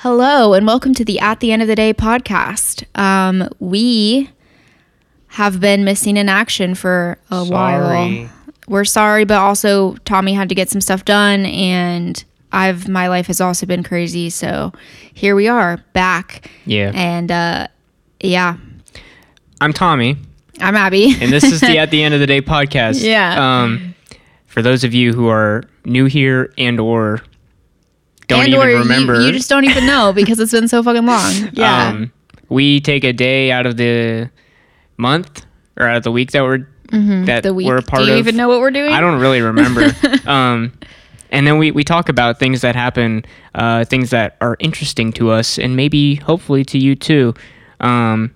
Hello, and welcome to the At the End of the Day podcast. Um, we have been missing in action for a while. We're sorry, but also Tommy had to get some stuff done, and I've my life has also been crazy. So here we are back, Yeah. and uh, yeah, I'm Tommy, I'm Abby, and this is the At the End of the Day podcast. Yeah. Um, for those of you who are new here and or don't and even or you- remember, You, just don't even know because it's been so fucking long. Yeah, um, we take a day out of the month or out of the week that we're that Mm-hmm. the week. we're a part of. Do you of. even know what we're doing? I don't really remember. um, and then we, we talk about things that happen, uh, things that are interesting to us, and maybe hopefully to you too. Um,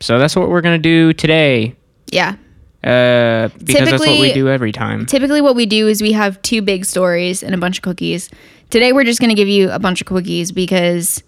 so that's what we're gonna do today. Yeah. Uh, because that's what we do every time. Typically, what we do is we have two big stories and a bunch of cookies. Today, we're just going to give you a bunch of cookies because,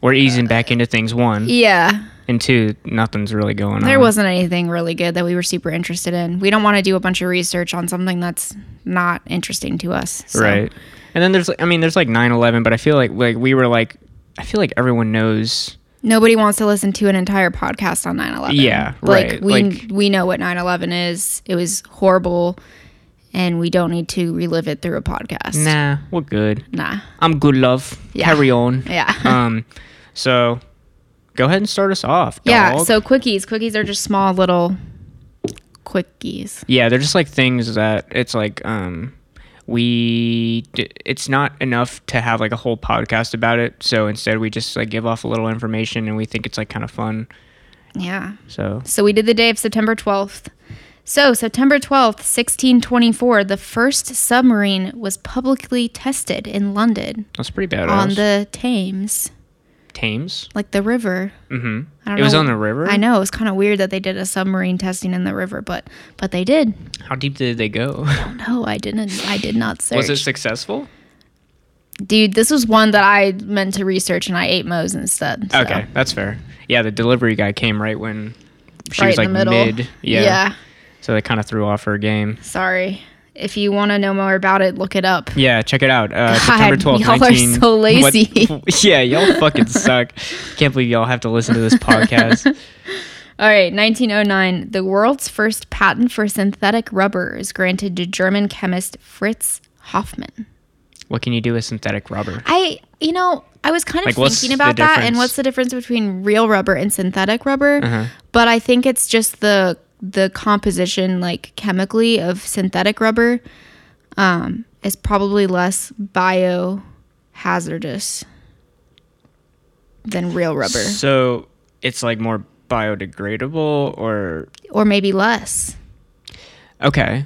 We're easing back into things. One yeah, and two, nothing's really going on. there wasn't anything really good that we were super interested in. We don't want to do a bunch of research on something that's not interesting to us. so- right. And then there's, I mean, there's like 9/11, but I feel like like we were like, I feel like everyone knows. Nobody wants to listen to an entire podcast on 9/11. Yeah, like right, we like- we know what 9/11 is. It was horrible, and we don't need to relive it through a podcast. Nah, we're good. Nah. I'm good, love. Yeah. Carry on. Yeah. um, so go ahead and start us off. yeah. So quickies. Quickies are just small little quickies. yeah, they're just like things that it's like um we d- it's not enough to have like a whole podcast about it. So instead we just like give off a little information and we think it's like kind of fun. Yeah. So So we did the day of September 12th. So, September 12th, 1624, the first submarine was publicly tested in London that's pretty badass. on the Thames, Thames. like the river. Mm-hmm. I don't It was know- on the river. I know it was kind of weird that they did a submarine testing in the river, but but they did. How deep did they go? No, I didn't. I did not search. was it successful? Dude, this was one that I meant to research and I ate Moe's instead. so. Okay, that's fair. Yeah, the delivery guy came right when she right was like in the middle. mid. Yeah. yeah. So they kind of threw off her game. Sorry. If you want to know more about it, look it up. Yeah, check it out. Uh, God, September 12th, y'all are 19... so What- lazy. yeah, y'all fucking suck. Can't believe y'all have to listen to this podcast. All right, 1909. The world's first patent for synthetic rubber is granted to German chemist Fritz Hofmann. what can you do with synthetic rubber? I, you know, I was kind of Like, thinking about that and what's the difference between real rubber and synthetic rubber. Uh-huh. But I think it's just the the composition like chemically of synthetic rubber um is probably less biohazardous than real rubber So it's like more biodegradable or or maybe less. okay.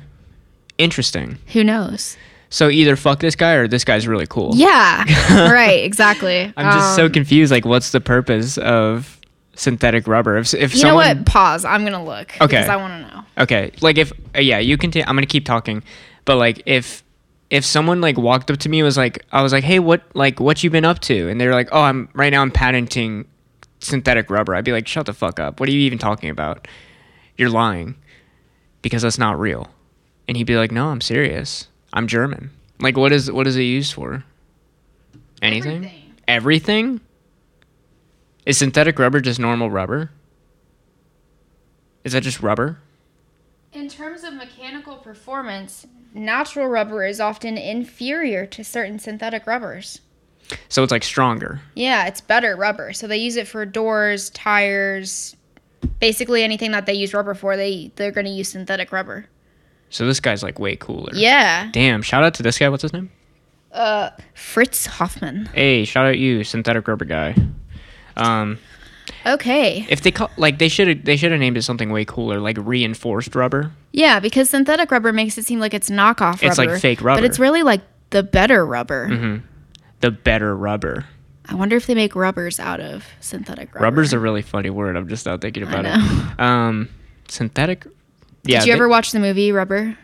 Interesting. Who knows? So either fuck this guy or this guy's really cool. Yeah. right, exactly. I'm just so Um, confused. Like, what's the purpose of synthetic rubber? If, if You someone, know what? Pause. I'm gonna look. Okay. Because I want to know. Okay, like if uh, yeah, you can. i I'm gonna keep talking, but like if if someone like walked up to me and was like, I was like, hey, what like what you been up to? And they're like, oh, I'm right now I'm patenting synthetic rubber. I'd be like, shut the fuck up. What are you even talking about? You're lying because that's not real. And he'd be like, no, I'm serious. I'm German. Like, what is what is it used for? Anything? Everything. Everything? Is synthetic rubber just normal rubber? Is that just rubber? In terms of mechanical performance, natural rubber is often inferior to certain synthetic rubbers. So it's like stronger. Yeah, it's better rubber. So they use it for doors, tires, basically anything that they use rubber for. They they're going to use synthetic rubber. So this guy's like way cooler. Yeah. Damn, shout out to this guy. What's his name? Uh Fritz Hofmann. Hey, shout out you, synthetic rubber guy. Um, Okay. if they call like they should have they should have named it something way cooler, like reinforced rubber. Yeah, because synthetic rubber makes it seem like it's knockoff It's like fake rubber. But it's really like the better rubber. The better rubber. I wonder if they make rubbers out of synthetic rubber. Rubber's a really funny word. I'm just not thinking about it. Um, synthetic. Yeah. Did you they- ever watch the movie Rubber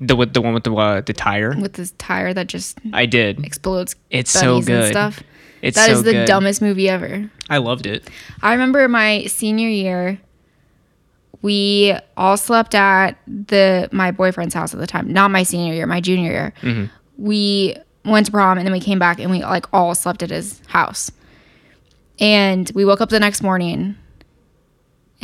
the with the one with the uh, the tire? with this tire that just I did. explodes It's so good. stuff? It's That is so the good. dumbest movie ever. I loved it. I remember my senior year. We all slept at the my boyfriend's house at the time. Not my senior year, my junior year. Mm-hmm. We went to prom, and then we came back and we like all slept at his house. And we woke up the next morning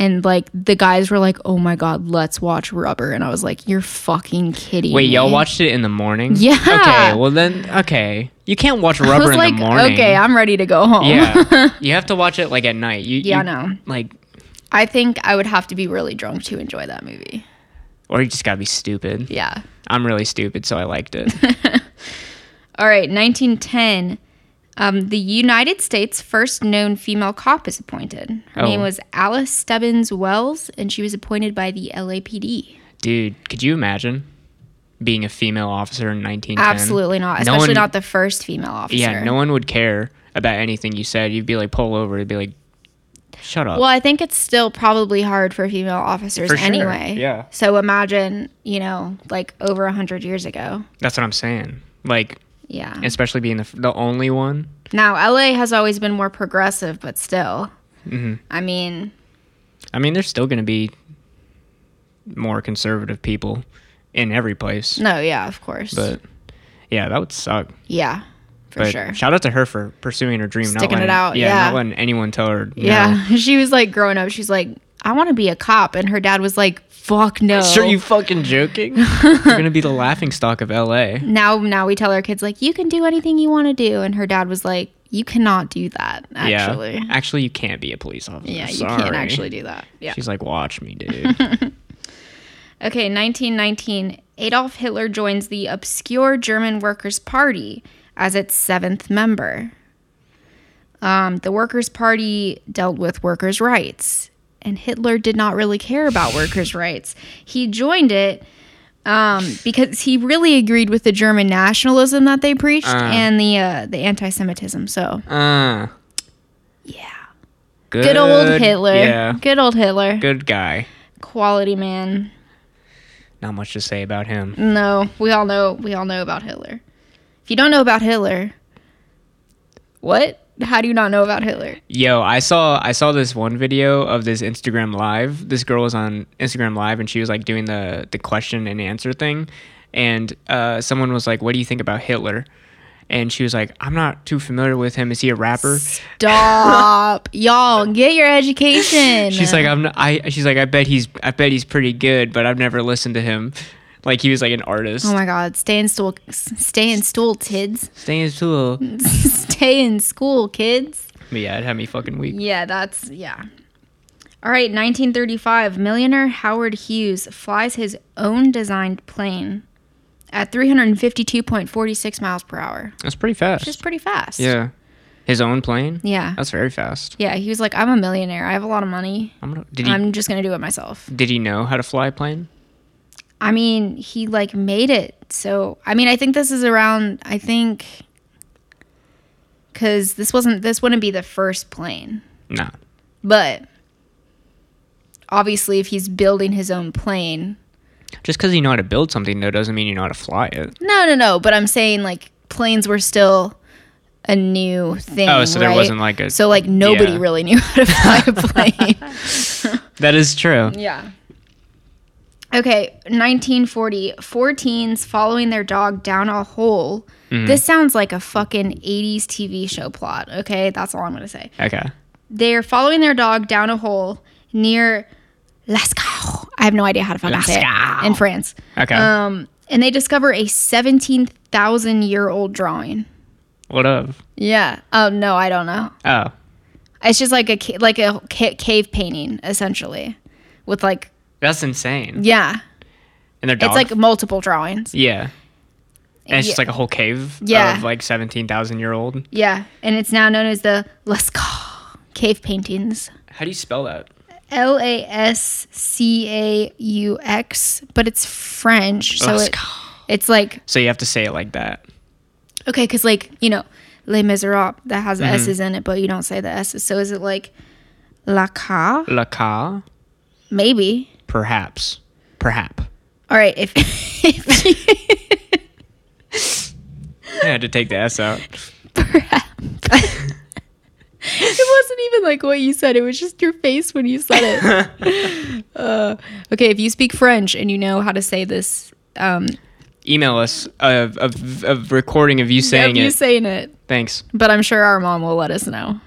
and like the guys were like, "Oh my god, let's watch Rubber," and I was like, "You're fucking kidding me. Wait, me." y'all watched it in the morning? Yeah. Okay, well then, okay. You can't watch I Rubber was in like, the morning. "Okay, I'm ready to go home." yeah. You have to watch it like at night. You, Yeah, you, I know. Like, I think I would have to be really drunk to enjoy that movie. or you just gotta be stupid. Yeah. I'm really stupid, so I liked it. All right, 1910. Um, the United States' first known female cop is appointed. Her Oh. name was Alice Stebbins Wells, and she was appointed by the LAPD. Dude, could you imagine being a female officer in 1910? Absolutely not, No especially one- not the first female officer. Yeah, no one would care about anything you said. You'd be like, pull over. You'd be like, shut up. Well, I think it's still probably hard for female officers For sure, anyway. yeah. So imagine, you know, like over a hundred years ago. That's what I'm saying. Like, Yeah. especially being the, the only one. now LA has always been more progressive, but still, hmm I mean, I mean, there's still going to be more conservative people in every place. no, yeah, of course. But yeah, that would suck. yeah, for but sure. shout out to her for pursuing her dream, Sticking not it out, Yeah, yeah. not letting anyone tell her. no. Yeah, she was like growing up. She's like, I want to be a cop, and her dad was like, "Fuck no." Sure, you fucking joking? You're gonna be the laughing stock of LA. now, now we tell our kids like, you can do anything you want to do, and her dad was like, you cannot do that. Actually, Yeah, actually, you can't be a police officer. yeah, you Sorry. can't actually do that. Yeah. She's like, watch me, dude. Okay, 1919. Adolf Hitler joins the obscure German Workers' Party as its seventh member. Um, the Workers' Party dealt with workers' rights, and Hitler did not really care about workers' rights. He joined it um, because he really agreed with the German nationalism that they preached Uh. and the uh, the anti-Semitism. So, uh, yeah, good, good old Hitler. Yeah, good old Hitler. good guy. Quality man. Not much to say about him. No, we all know we all know about Hitler. If you don't know about Hitler, what? How do you not know about Hitler? Yo, I saw I saw this one video of this Instagram live. This girl was on Instagram live and she was like doing the the question and answer thing, and uh, someone was like, "What do you think about Hitler?" And she was like, "I'm not too familiar with him. Is he a rapper?" Stop, y'all, get your education. She's like, "I'm not." I she's like, "I bet he's I bet he's pretty good, but I've never listened to him." Like he was like an artist. oh my god, stay in school, stay in school, kids. Stay in school. stay in school, kids. But yeah, it had me fucking weak. Yeah, that's yeah. All right, 1935. Millionaire Howard Hughes flies his own designed plane at 352.46 miles per hour, That's pretty fast. which is pretty fast. yeah. His own plane. Yeah. That's very fast. Yeah, he was like, I'm a millionaire. I have a lot of money. I'm gonna, did he I'm just gonna do it myself. did he know how to fly a plane? I mean, he like made it. So I mean, I think this is around. I think because this wasn't. This wouldn't be the first plane, Nah. but obviously, if he's building his own plane, Just because you know how to build something, though, doesn't mean you know how to fly it. no, no, no. But I'm saying like planes were still a new thing. Oh, so there wasn't like a. So like nobody yeah. really knew how to fly a plane. that is true. Yeah. Okay, 1940. Four teens following their dog down a hole. Mm. This sounds like a fucking 80s TV show plot. Okay, that's all I'm going to say. Okay. They're following their dog down a hole near Lascaux. I have no idea how to fucking say it in France. Okay. Um, and they discover a 17,000 year old drawing. what of? Yeah. Oh no, I don't know. Oh. It's just like a like a cave painting essentially, with like That's insane. yeah. And their dog. It's like multiple drawings. Yeah. And it's just like a whole cave Yeah. of like 17,000 year old. Yeah, and it's now known as the Lascaux cave paintings. How do you spell that? L A S C A U X, but it's French, so it, it's like So you have to say it like that. okay, because like you know, Les Miserables that has Mm-hmm. S's in it, but you don't say the S's. So is it like La Ca? La Ca? Maybe. Perhaps. Perhaps. All right, if, if I had to take the S out. perhaps. It wasn't even like what you said. It was just your face when you said it. uh, okay, if you speak French and you know how to say this, um, email us of of, of recording of you saying Of you it. saying it. Thanks. But I'm sure our mom will let us know.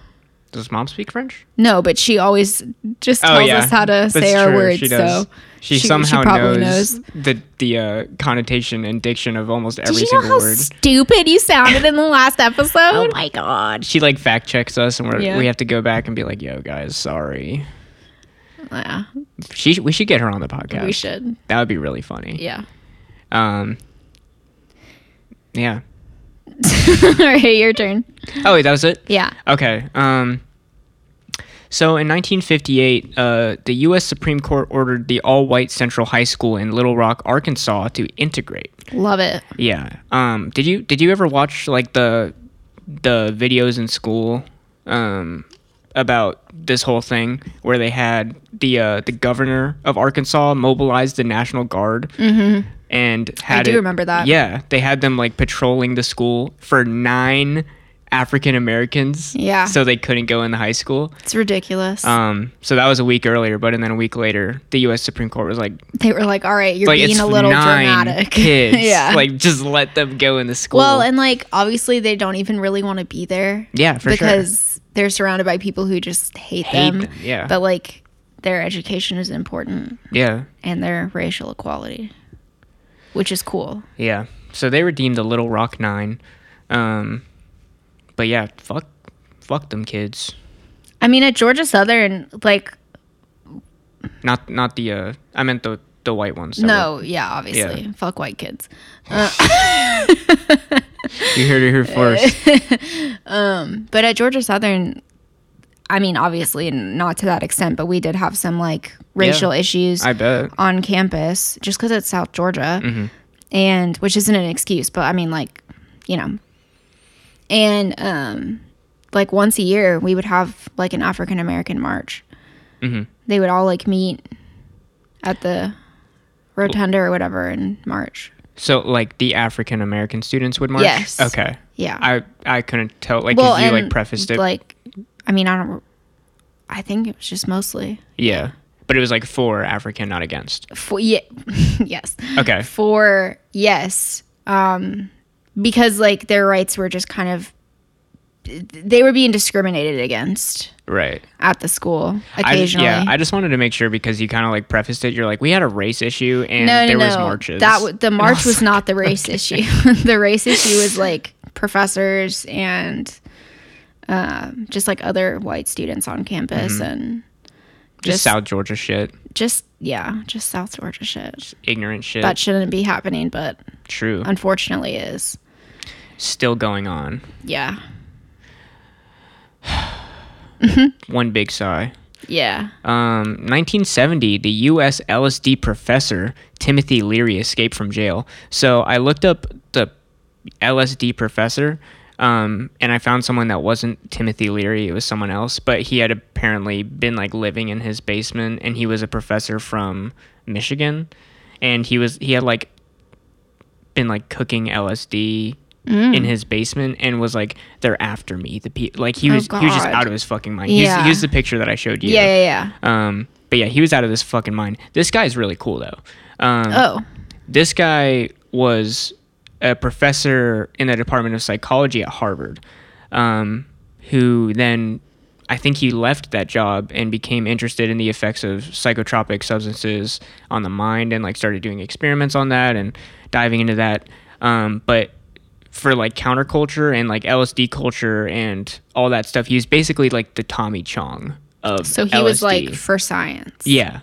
Does mom speak French? No, but she always just Oh, tells us how to That's say our true. words. She does. So She, she- she somehow probably knows, knows. the the uh, connotation and diction of almost every Did you know how word. stupid you sounded in the last episode? oh my god. She like fact checks us, and Yeah. we have to go back and be like, "Yo, guys, sorry." Yeah, She we should get her on the podcast. we should. That would be really funny. Yeah. Um. Yeah. All right, your turn. Oh, wait, that was it. Yeah. Okay. Um. So in 1958, uh, the U.S. Supreme Court ordered the all-white Central High School in Little Rock, Arkansas, to integrate. Love it. Yeah. Um. Did you Did you ever watch like the the videos in school um about this whole thing where they had the uh the governor of Arkansas mobilize the National Guard Mm-hmm. and had I do it- remember that. Yeah, they had them like patrolling the school for nine African Americans. Yeah. So they couldn't go in the high school. It's ridiculous. Um. So that was a week earlier, but and then a week later, the U.S. Supreme Court was like, they were like, "All right, you're like being a little dramatic." kids. yeah. Like just let them go in the school. well, and like obviously they don't even really want to be there yeah, for sure. because they're surrounded by people who just hate, Hate them. them, yeah. But like their education is important Yeah. and their racial equality, which is cool. Yeah. So they redeemed the Little Rock Nine. Um, but yeah, fuck, fuck them kids. I mean, at Georgia Southern, like Not not the. Uh, I meant the the white ones. no, yeah, obviously, Yeah. fuck white kids. were- you heard it here first. um, But at Georgia Southern, I mean, obviously, not to that extent, but we did have some like racial issues I bet. on campus just because it's South Georgia, Mm-hmm. and which isn't an excuse, but I mean, like, you know, and um, like once a year we would have like an African American march. Mhm. They would all like meet at the rotunda or whatever and march. So like the African American students would march. Yes. Okay. Yeah. I I couldn't tell. Like 'cause you like prefaced it. Like, I mean, I don't. I think it was just mostly yeah. But it was like for African, not against. for yeah, yes. Okay. For yes, um, because like their rights were just kind of they were being discriminated against Right. at the school I, occasionally. yeah, I just wanted to make sure because you kind of like prefaced it. You're like, we had a race issue and no, there no, was no. marches. That w- the march was like, not the race issue. the race issue was like professors and um, just like other white students on campus and just, just- South Georgia shit, just yeah, just South Georgia shit. ignorant shit. That shouldn't be happening, but True. unfortunately is. Still going on. Yeah, One big sigh. yeah. Um, 1970, the U.S. LSD professor Timothy Leary escaped from jail. So I looked up the LSD professor, um, and I found someone that wasn't Timothy Leary. It was someone else, but he had apparently been like living in his basement, and he was a professor from Michigan, and he was he had like been like cooking LSD. In his basement, and was like, "They're after me." The pe- like he Oh, was he was just out of his fucking mind. He's, Yeah. he's the picture that I showed you. Yeah, yeah, yeah. Um, but yeah, he was out of his fucking mind. This guy's really cool though. Um, Oh, This guy was a professor in the Department of Psychology at Harvard, um, who then I think he left that job and became interested in the effects of psychotropic substances on the mind and like started doing experiments on that and diving into that. Um, but for like counterculture and like LSD culture and all that stuff, he was basically like the Tommy Chong of so he was like for science. yeah,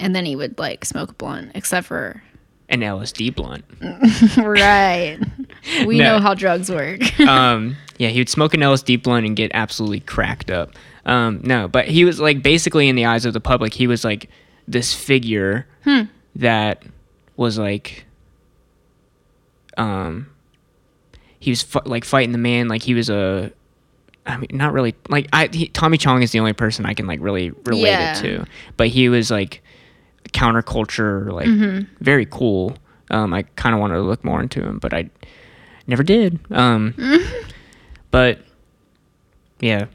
and then he would like smoke a blunt, except for an LSD blunt. right. We No. know how drugs work. um, yeah, he would smoke an LSD blunt and get absolutely cracked up. Um, no, but he was like basically in the eyes of the public, he was like this figure that was like, um, he was fi- like fighting the man, like he was a. I mean, not really. Like I, he, Tommy Chong is the only person I can like really relate Yeah. it to. But he was like counterculture, like very cool. Um, I kind of wanted to look more into him, but I never did. Um, but yeah,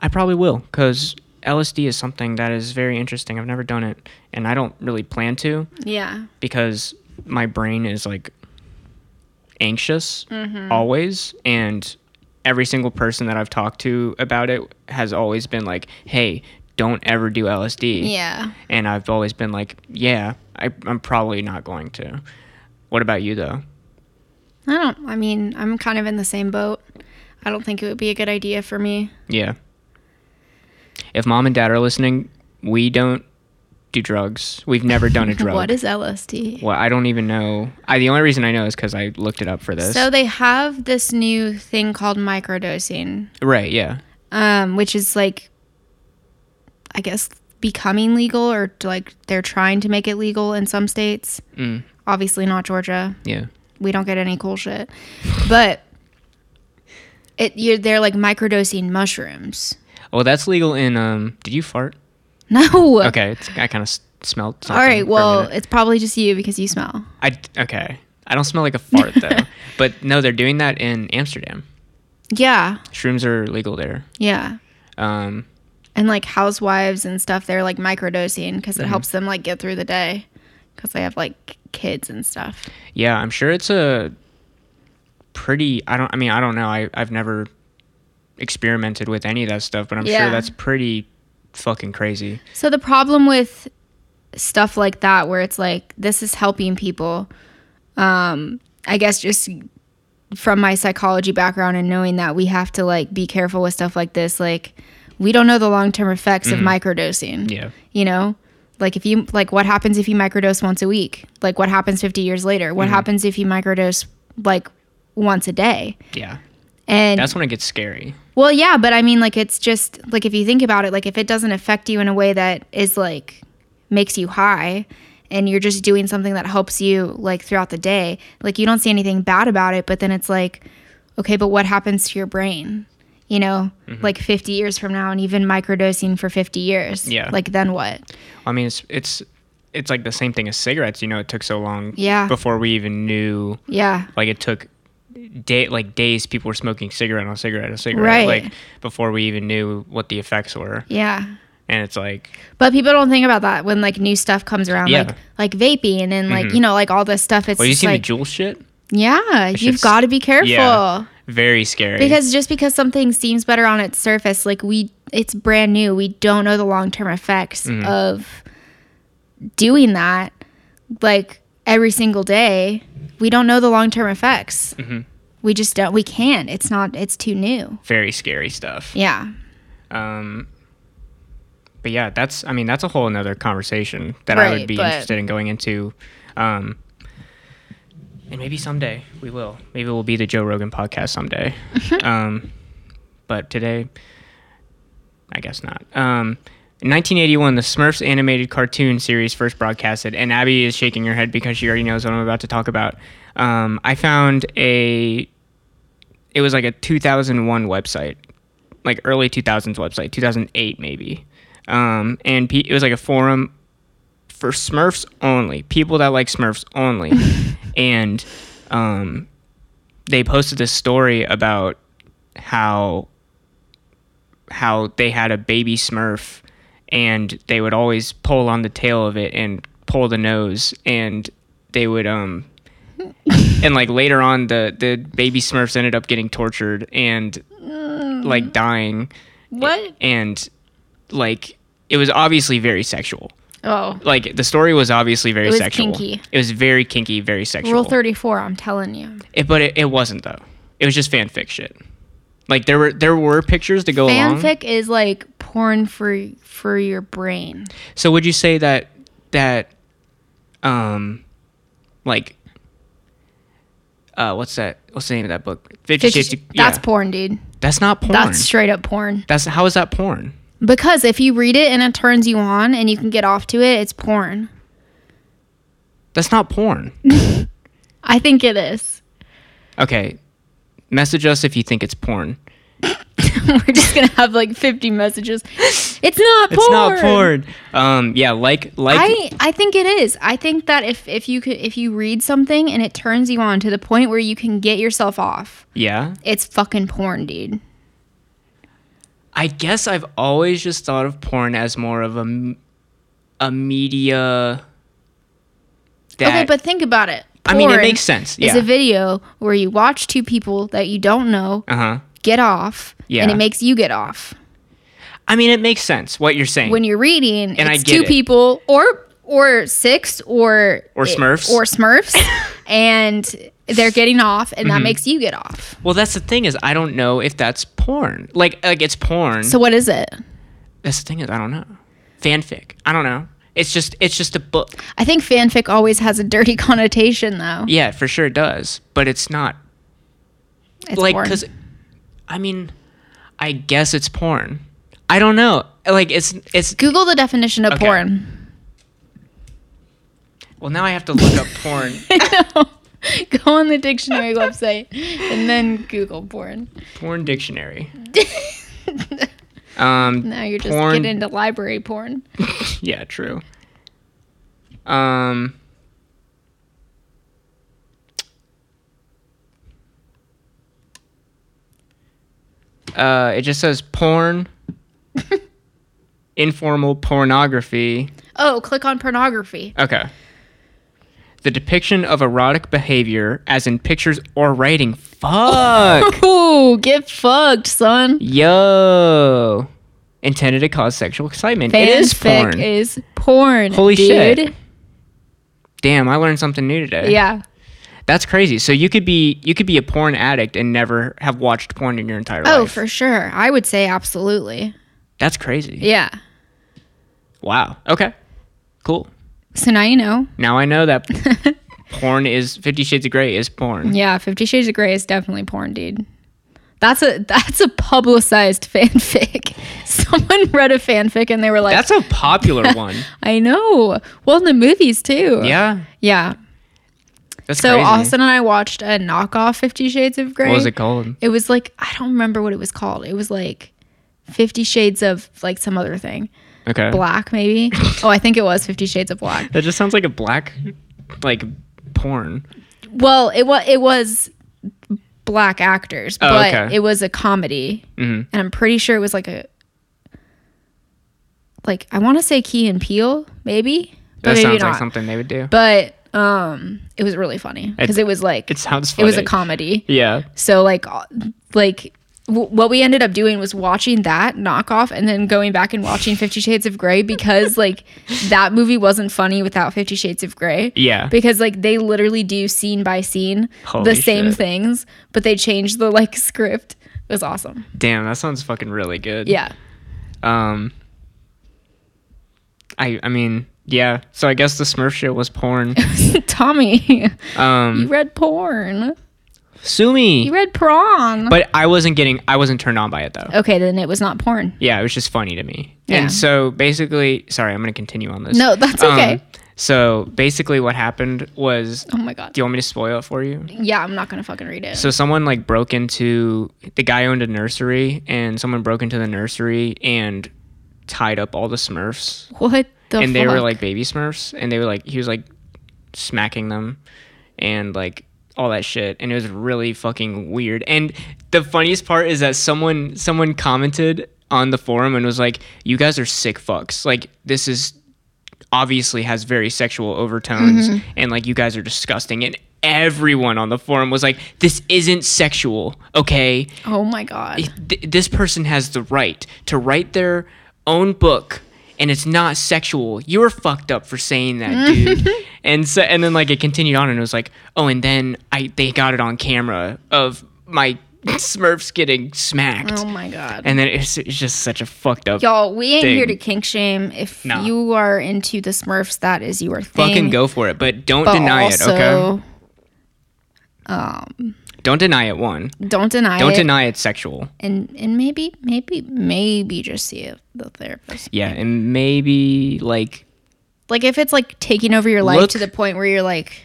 I probably will because LSD is something that is very interesting. I've never done it, and I don't really plan to yeah. because my brain is like anxious mm-hmm. always and every single person that I've talked to about it has always been like, "Hey, don't ever do LSD." Yeah. And I've always been like, "Yeah, I, I'm probably not going to." What about you though? I don't, I mean, I'm kind of in the same boat. I don't think it would be a good idea for me. Yeah. If mom and dad are listening, we don't do drugs. We've never done a drug. What is LSD? Well, I don't even know. I the only reason I know is because I looked it up for this. So they have this new thing called microdosing, right. Yeah. um, which is like, I guess, becoming legal or like they're trying to make it legal in some states. Mm, Obviously, not Georgia. yeah. We don't get any cool shit, but it you're they're like microdosing mushrooms. Oh, that's legal in. Um. Did you fart? No. Okay. It's, I kind of s- smelled. All Something right. for a Well, minute. it's probably just you because you smell. I okay. I don't smell like a fart though. but no, they're doing that in Amsterdam. Yeah. Shrooms are legal there. Yeah. Um. And like housewives and stuff, they're like microdosing because it helps them like get through the day because they have like kids and stuff. Yeah, I'm sure it's a pretty. I don't. I mean, I don't know. I I've never experimented with any of that stuff, but I'm Yeah. sure that's pretty fucking crazy. So the problem with stuff like that, where it's like this is helping people, um, I guess just from my psychology background and knowing that we have to like be careful with stuff like this, like we don't know the long term effects of microdosing. Yeah. You know, like if you like, what happens if you microdose once a week? Like what happens fifty years later? What happens if you microdose like once a day? Yeah. And That's when it gets scary. well, yeah, but I mean, like, it's just like if you think about it, like, if it doesn't affect you in a way that is like makes you high and you're just doing something that helps you like throughout the day, like, you don't see anything bad about it. But then it's like, okay, but what happens to your brain? You know, Mm-hmm. like 50 years from now, and even microdosing for 50 years. Yeah. Like, then what? I mean, it's it's it's like the same thing as cigarettes. You know, it took so long. Yeah. Before we even knew, Yeah. like, it took day like days. People were smoking cigarette on cigarette on cigarette. Right. Like before we even knew what the effects were, Yeah. and it's like, But people don't think about that when like new stuff comes around, Yeah. like like vaping and like you know like all this stuff. It's well, you seen like the Juul shit? yeah, you've got to be careful. Yeah. Very scary. Because just because something seems better on its surface, like we, it's brand new. We don't know the long term effects Mm-hmm. of doing that, like every single day. We don't know the long term effects. Mm-hmm. We just don't. We can't. It's not. It's too new. very scary stuff. Yeah. Um, but yeah, that's I mean that's a whole another conversation that I would be but- interested in going into. Um, and maybe someday we will. Maybe we'll be the Joe Rogan podcast someday. um, but today, I guess not. Um, in 1981, the Smurfs animated cartoon series first broadcasted, and Abby is shaking her head because she already knows what I'm about to talk about. Um, I found a. It was like a 2001 website like early 2000s website, 2008 maybe. Um, and pe- it was like a forum for Smurfs only, people that like Smurfs only. and um, they posted this story about how how they had a baby Smurf and they would always pull on the tail of it and pull the nose and they would um and like later on the the baby Smurfs ended up getting tortured and like dying What? and like it was obviously very sexual. Oh, Like the story was obviously very It was sexual. kinky. It was very kinky, very sexual. Rule thirty four. I'm telling you. It, but it, it wasn't though. It was just fanfic shit. Like there were there were pictures to go along. Fanfic is like porn for for your brain. So would you say that that um like uh what's that what's the name of that book? Fifty Fifty- Shades to- That's yeah. porn, dude. That's not porn. That's straight up porn. That's how is that porn? Because if you read it and it turns you on and you can get off to it, it's porn. That's not porn. I think it is. Okay. Message us if you think it's porn. We're just gonna have like 50 messages. It's not porn. It's not porn. Um yeah, like like I I think it is. I think that if if you could if you read something and it turns you on to the point where you can get yourself off, yeah. it's fucking porn, dude. I guess I've always just thought of porn as more of a a media okay, but think about it. I mean, it makes sense. Yeah. a video where you watch two people that you don't know Uh huh. get off, Yeah. and it makes you get off. I mean, it makes sense what you're saying. When you're reading, And I it's get two it. people or or six or Or Smurfs. or Smurfs, and they're getting off, and Mm-hmm. that makes you get off. well, that's the thing is, I don't know if that's porn. Like, like it's porn. So what is it? that's the thing is, I don't know. Fanfic. I don't know. It's just, it's just a book. I think fanfic always has a dirty connotation, though. Yeah, for sure it does, but it's not It's like because, I mean, I guess it's porn. I don't know. Like it's it's Google the definition of Okay. porn. well now I have to look up porn. Go on the dictionary website and then Google porn. porn dictionary. Um, Now you're just Porn- getting into library porn. yeah, true. Um, uh, it just says porn, informal pornography. Oh, click on pornography. Okay. The depiction of erotic behavior, as in pictures or writing. Fuck. Ooh, get fucked, son. Yo. Intended to cause sexual excitement. it is porn. is porn. Holy dude. shit. Damn, I learned something new today. Yeah. That's crazy. So you could be you could be a porn addict and never have watched porn in your entire oh, life. Oh, for sure. I would say absolutely. That's crazy. Yeah. Wow. Okay. Cool. So now you know. Now I know that porn is 50 shades of gray is porn. Yeah, Fifty Shades of Grey is definitely porn, dude. That's a that's a publicized fanfic. Someone read a fanfic and they were like, That's a popular one. I know. Well, in the movies too. Yeah. Yeah. That's So crazy. Austin and I watched a knockoff Fifty Shades of Grey. What was it called? It was like I don't remember what it was called. It was like Fifty Shades of like some other thing. Okay. Black maybe. oh, I think it was Fifty Shades of Black. That just sounds like a black like porn. Well, it was it was black actors, Oh, but okay. it was a comedy, Mhm. and I'm pretty sure it was like a like I want to say Key and Peele, maybe, but That maybe sounds not. like something they would do. But um, it was really funny because it, was like It sounds Funny. it was a comedy. Yeah. So like uh, like w- what we ended up doing was watching that knockoff and then going back and watching 50 Shades of Grey because like that movie wasn't funny without 50 Shades of Grey. Yeah. Because like they literally do scene by scene Holy the same shit. things, but they changed the like script. It was awesome. Damn, that sounds fucking really good. Yeah. Um I I mean, yeah. So I guess the Smurf shit was porn. Tommy, you Um read porn. sue me. You read prawn. But I wasn't getting I wasn't turned on by it though. okay, then it was not porn. Yeah, it was just funny to me. Yeah. And so basically, sorry, I'm going to continue on this. No, that's Um, okay. so basically what happened was Oh my god. do you want me to spoil it for you? Yeah, I'm not gonna fucking read it. So someone like broke into the guy owned a nursery and someone broke into the nursery and tied up all the Smurfs what the and they were like baby Smurfs and they were like he was like smacking them and like all that shit and it was really fucking weird. And the funniest part is that someone someone commented on the forum and was like you guys are sick fucks. Like this is obviously has very sexual overtones Mm-hmm. and like you guys are disgusting and everyone on the forum was like this isn't sexual okay Oh my god. th- this person has the right to write their own book and it's not sexual you're fucked up for saying that dude and so and then like it continued on and it was like oh and then i they got it on camera of my smurfs getting smacked Oh my god. and then it's, it's just such a fucked up Y'all, we ain't thing. here to kink shame. If Nah. you are into the Smurfs, that is your thing. fucking go for it but don't But deny also, it okay Um, don't deny it one don't deny it. don't it, deny it's sexual and and maybe maybe maybe just see it, the therapist. yeah and maybe like Like if it's like taking over your life Look- to the point where you're like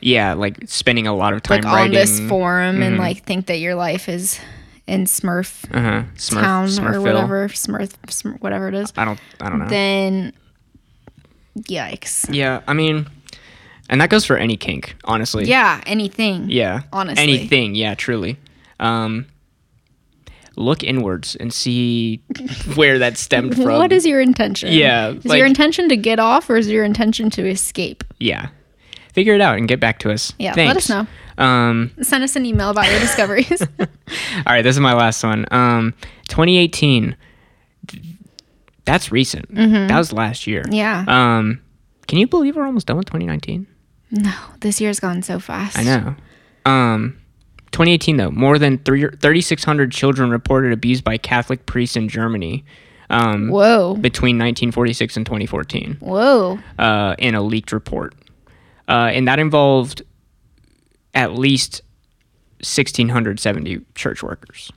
yeah like spending a lot of time like on this forum and Mhm. like think that your life is in Smurf uh-huh Smurf, town or Smurfville. whatever Smurf, Smurf whatever it is. I don't I don't know. Then yikes. yeah, I mean and that goes for any kink, honestly. Yeah, anything. Yeah. honestly. Anything, yeah, truly. Um look inwards and see where that stemmed from. What is your intention? Yeah, Is like- your intention to get off or is your intention to escape? Yeah. figure it out and get back to us. Yeah, let us know. Um, Send us an email about your discoveries. all right, this is my last one. Um, 2018. That's recent. That was last year. Mm-hmm. yeah. Um, can you believe we're almost done with 2019? No, this year's gone so fast. I know. Um, 2018 though, more than three 3,600 children reported abused by Catholic priests in Germany. Um, Whoa. between 1946 and 2014, Whoa. uh, in a leaked report, uh, and that involved at least 1,670 church workers.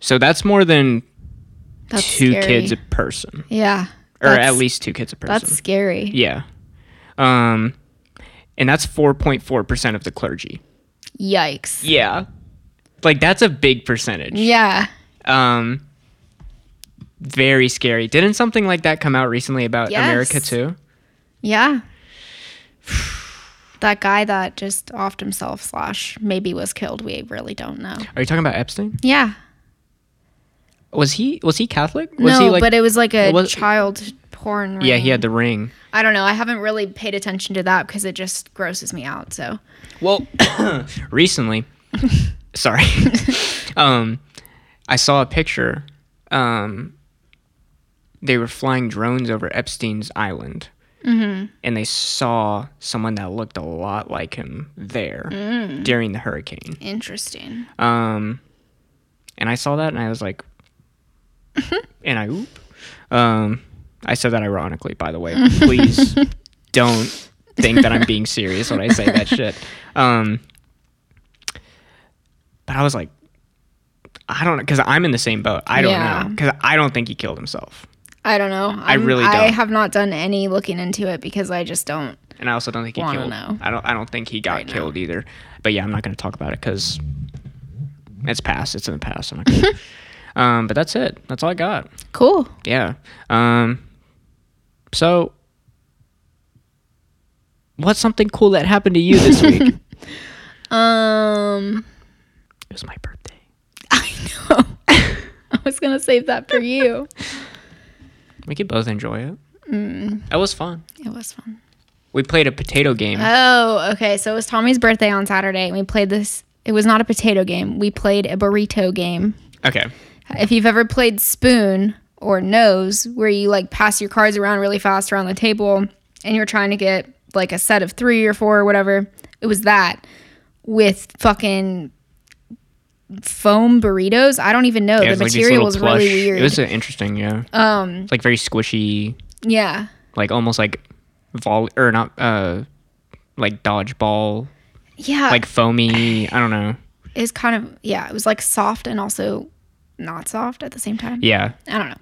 So that's more than That's two scary. kids a person, Yeah. or at least two kids a person. That's scary. Yeah. Um, and that's 4.4% of the clergy. Yikes. Yeah. Like that's a big percentage. Yeah. Um very scary. Didn't something like that come out recently about Yes. America too? Yeah. that guy that just offed himself slash maybe was killed. We really don't know. Are you talking about Epstein? Yeah. Was he was he Catholic? Was no, he like but it was like a was- child porn. Yeah, he had the ring. I don't know. I haven't really paid attention to that because it just grosses me out. So Well, recently, sorry, um, I saw a picture. Um, they were flying drones over Epstein's island, Mm-hmm. and they saw someone that looked a lot like him there Mm. during the hurricane. interesting. Um, and I saw that, and I was like, and I oop. Um, I said that ironically, by the way. Please don't think that I'm being serious when I say that shit. Um, but I was like, I don't know, because I'm in the same boat. I don't Yeah. know, because I don't think he killed himself, I don't know. I'm- really don't. I have not done any looking into it because I just don't. and I also don't think he killed. know. I don't. I don't think he got Right now. killed either. But yeah, I'm not going to talk about it because it's past. It's in the past. I'm not gonna, um, but that's it. That's all I got. Cool. Yeah. Um so what's something cool that happened to you this week? Um, it was my birthday. I know. I was gonna save that for you. We could both enjoy it. Mm. That was fun. It was fun. We played a potato game. Oh, okay. So it was Tommy's birthday on Saturday, and we played this. It was not a potato game. We played a burrito game. okay. If you've ever played Spoon or Nose, where you like pass your cards around really fast around the table, and you're trying to get like a set of three or four or whatever, it was that with fucking foam burritos. I don't even know. Yeah, the was like material was really weird. It was uh, interesting, yeah. um, It's like very squishy, yeah. like almost like vol or not uh like dodgeball, Yeah. like foamy, I don't know. it's kind of yeah, it was like soft and also not soft at the same time. Yeah. I don't know.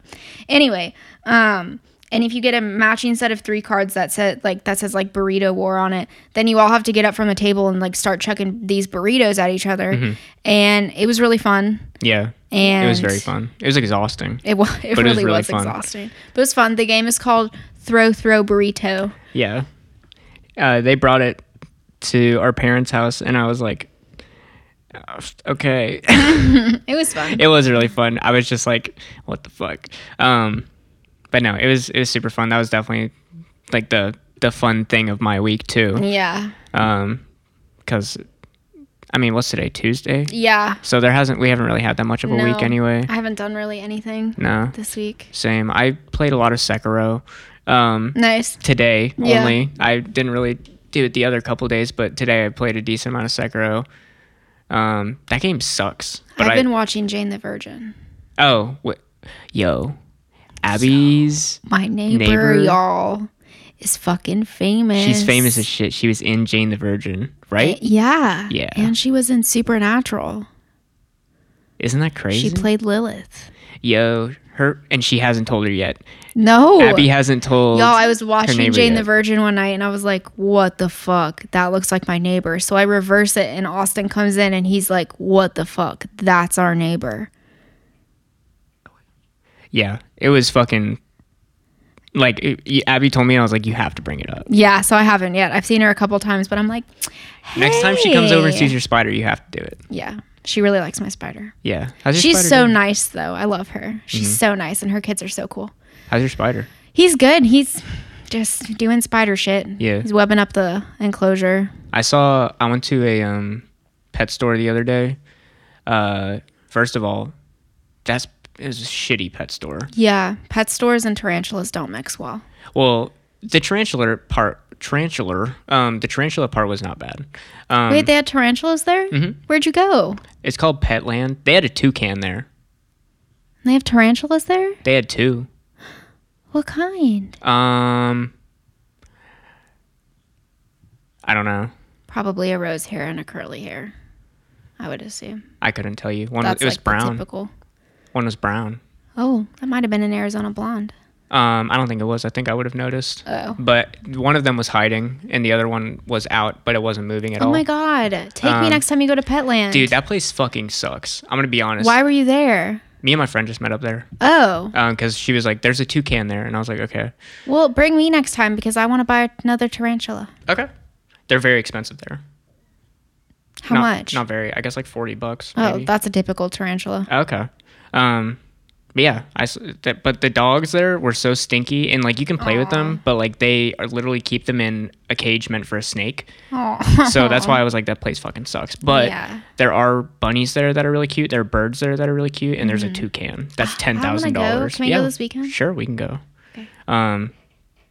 Anyway, um, and if you get a matching set of three cards that said like that says like burrito war on it, then you all have to get up from the table and like start chucking these burritos at each other. And it was really fun. Yeah. And Mm-hmm. It was very fun. It was exhausting. It was it But it was really, really was, exhausting. But it was fun. The game is called Throw Throw Burrito. Yeah. Uh, they brought it to our parents' house, and I was like, "Oh, okay. It was fun. it was really fun. I was just like, what the fuck? Um, but no, it was it was super fun. That was definitely like the the fun thing of my week too. yeah. Um, because I mean, what's today? Tuesday. Yeah. So there hasn't we haven't really had that much of a week anyway. I haven't done really anything No, this week. same. I played a lot of Sekiro. Um, Nice. today Yeah. only. I didn't really do it the other couple days, but today I played a decent amount of Sekiro. Um, that game sucks. But I've I, been watching Jane the Virgin. oh, wh- yo, Abby's. My neighbor, Neighbor? y'all, is fucking famous. She's famous as shit. She was in Jane the Virgin, right? Yeah. Yeah. And she was in Supernatural. Isn't that crazy? She played Lilith. yo, her, and she hasn't told her yet. No. Abby hasn't told. Y'all, I was watching Jane the. Virgin one night and I was like, what the fuck? That looks like my neighbor. So I reverse it and Austin comes in and he's like, what the fuck? That's our neighbor. Yeah, it was fucking. Like it- Abby told me, and I was like, "You have to bring it up." Yeah, so I haven't yet. I've seen her a couple times, but I'm like, Next time she comes over and sees your spider, you have to do it. Yeah. She really likes my spider. Yeah. She's spider so doing? nice though. I love her. She's Mm-hmm. so nice and her kids are so cool. How's your spider? He's good. He's just doing spider shit. Yeah. He's webbing up the enclosure. I saw. I went to a um, pet store the other day. Uh, first of all, that's is a shitty pet store. Yeah, pet stores and tarantulas don't mix well. Well, the tarantula part, tarantula, um, the tarantula part was not bad. Um, Wait, they had tarantulas there? Mhm. Where'd you go? it's called Petland. They had a toucan there. They have tarantulas there? They had two. What kind? Um, I don't know. Probably a rose hair and a curly hair. I would assume. I couldn't tell you. One That's it was like brown. typical. One was brown. Oh, that might have been an Arizona blonde. Um, I don't think it was. I think I would have noticed. Oh. But one of them was hiding, and the other one was out, but it wasn't moving at Oh all. Oh my god. Take me Um, next time you go to Petland. Dude, that place fucking sucks. I'm gonna be honest. Why were you there? Me and my friend just met up there Oh. because she was like, "There's a toucan there," and I was like, "Okay, Well, bring me next time because I want to buy another tarantula. okay." They're very expensive there. How Not- much? Not very. I guess like forty bucks. oh, maybe. that's a typical tarantula. Okay. Um, yeah, I that, but the dogs there were so stinky, and like you can play with them, but like they are literally keep them in a cage meant for a snake. So that's why I was like, that place fucking sucks. But Yeah. there are bunnies there that are really cute. There are birds there that are really cute, and there's a toucan. That's ten Mm-hmm. Thousand dollars. Can we go this weekend? Sure, we can go. Okay. Um,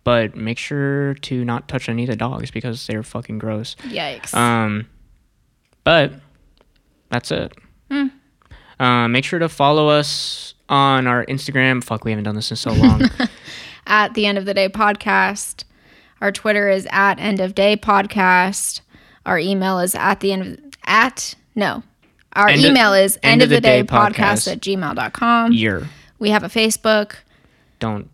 but make sure to not touch any of the dogs because they're fucking gross. Yikes. Um, but that's it. Mm. Uh, make sure to follow us on our Instagram. Fuck, we haven't done this in so long. at the end of the day podcast. Our Twitter is at end of day podcast. Our email is at the end of at no. Our End of- email is end end of the day podcast podcast. at gmail.com. Year. We have a Facebook. Don't.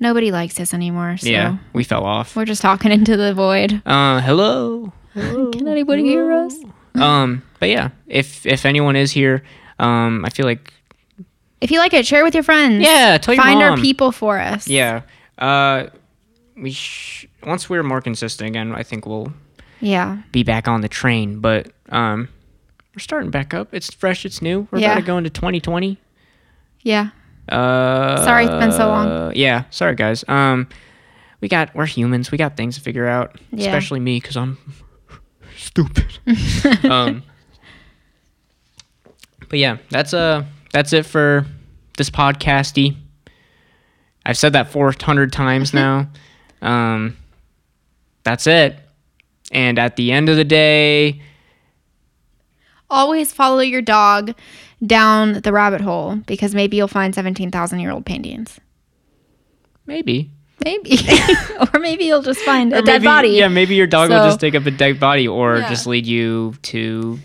Nobody likes us anymore. So Yeah, we fell off. we're just talking into the void. Uh, hello. Can anybody hear us? Um, but yeah, if if anyone is here, um, I feel like If you like it, share it with your friends. Yeah, tell your Find our people for us. yeah. Uh, we sh- once we're more consistent again, I think we'll Yeah. be back on the train. But um, we're starting back up. It's fresh. It's new. We're Yeah. about to go into 2020. Yeah. Uh, Sorry it's been so long. Yeah, sorry guys. Um, we got we're humans. We got things to figure out. Yeah. Especially me because I'm stupid. um, but yeah, that's uh that's it for this podcasty. I've said that 400 times now. um, that's it. And at the end of the day, Always follow your dog down the rabbit hole because maybe you'll find 17,000 year old paintings. maybe Maybe. or maybe you'll just find a Or dead body. Yeah, maybe your dog will just take up a dead body, or Yeah. just lead you to,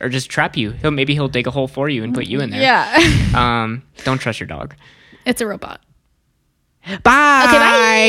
or just trap you. He'll maybe he'll dig a hole for you and put you in there. Yeah. um, don't trust your dog. It's a robot. Bye. Okay, bye.